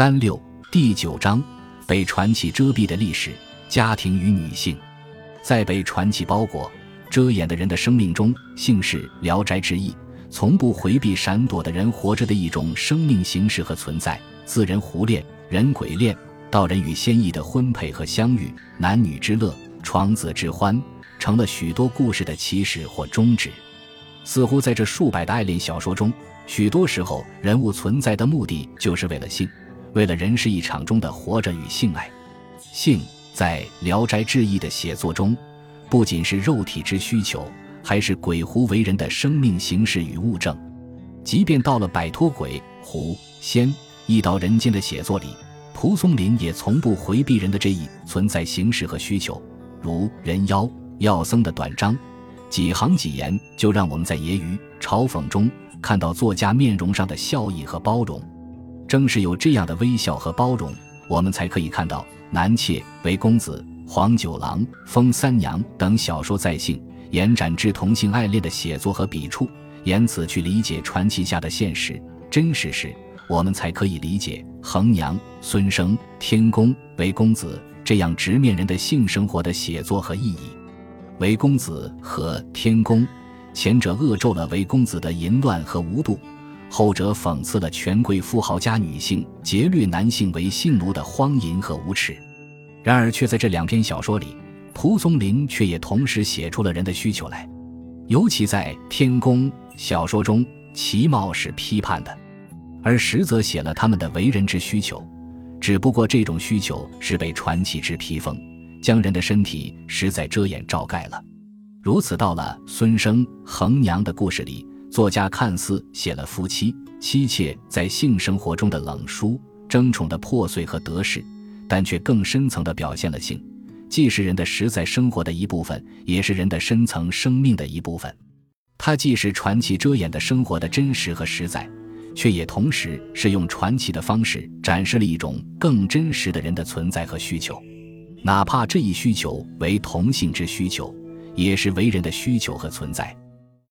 三六第九章，被传奇遮蔽的历史，家庭与女性，在被传奇包裹、遮掩的人的生命中，性是《聊斋志异》从不回避、闪躲的人活着的一种生命形式和存在。自人狐恋、人鬼恋，到人与仙异的婚配和相遇，男女之乐、床子之欢，成了许多故事的起始或终止。似乎在这数百的爱恋小说中，许多时候人物存在的目的就是为了性，为了人世一场中的活着与性爱。性在《聊斋志异》的写作中，不仅是肉体之需求，还是鬼狐为人的生命形式与物证。即便到了摆脱鬼狐仙一到人间的写作里，蒲松龄也从不回避人的这一存在形式和需求，如人妖药僧的短章。几行几言，就让我们在揶揄、嘲讽中看到作家面容上的笑意和包容。正是有这样的微笑和包容，我们才可以看到南妾、韦公子、黄九郎、风三娘等小说在性、延展至同性爱恋的写作和笔触，沿此去理解传奇下的现实真实时，我们才可以理解衡娘、孙生、天宫、韦公子这样直面人的性生活的写作和意义。韦公子和天宫，前者恶咒了韦公子的淫乱和无度，后者讽刺了权贵富豪家女性劫掠男性为性奴的荒淫和无耻。然而，却在这两篇小说里，蒲松龄却也同时写出了人的需求来。尤其在《天宫》小说中，其貌是批判的，而实则写了他们的为人之需求。只不过，这种需求是被传奇之披风。将人的身体实在遮掩罩盖了，如此到了孙生衡娘的故事里，作家看似写了夫妻妻妾在性生活中的冷疏、争宠的破碎和得失，但却更深层地表现了性，既是人的实在生活的一部分，也是人的深层生命的一部分。它既是传奇遮掩的生活的真实和实在，却也同时是用传奇的方式展示了一种更真实的人的存在和需求。哪怕这一需求为同性之需求，也是为人的需求和存在。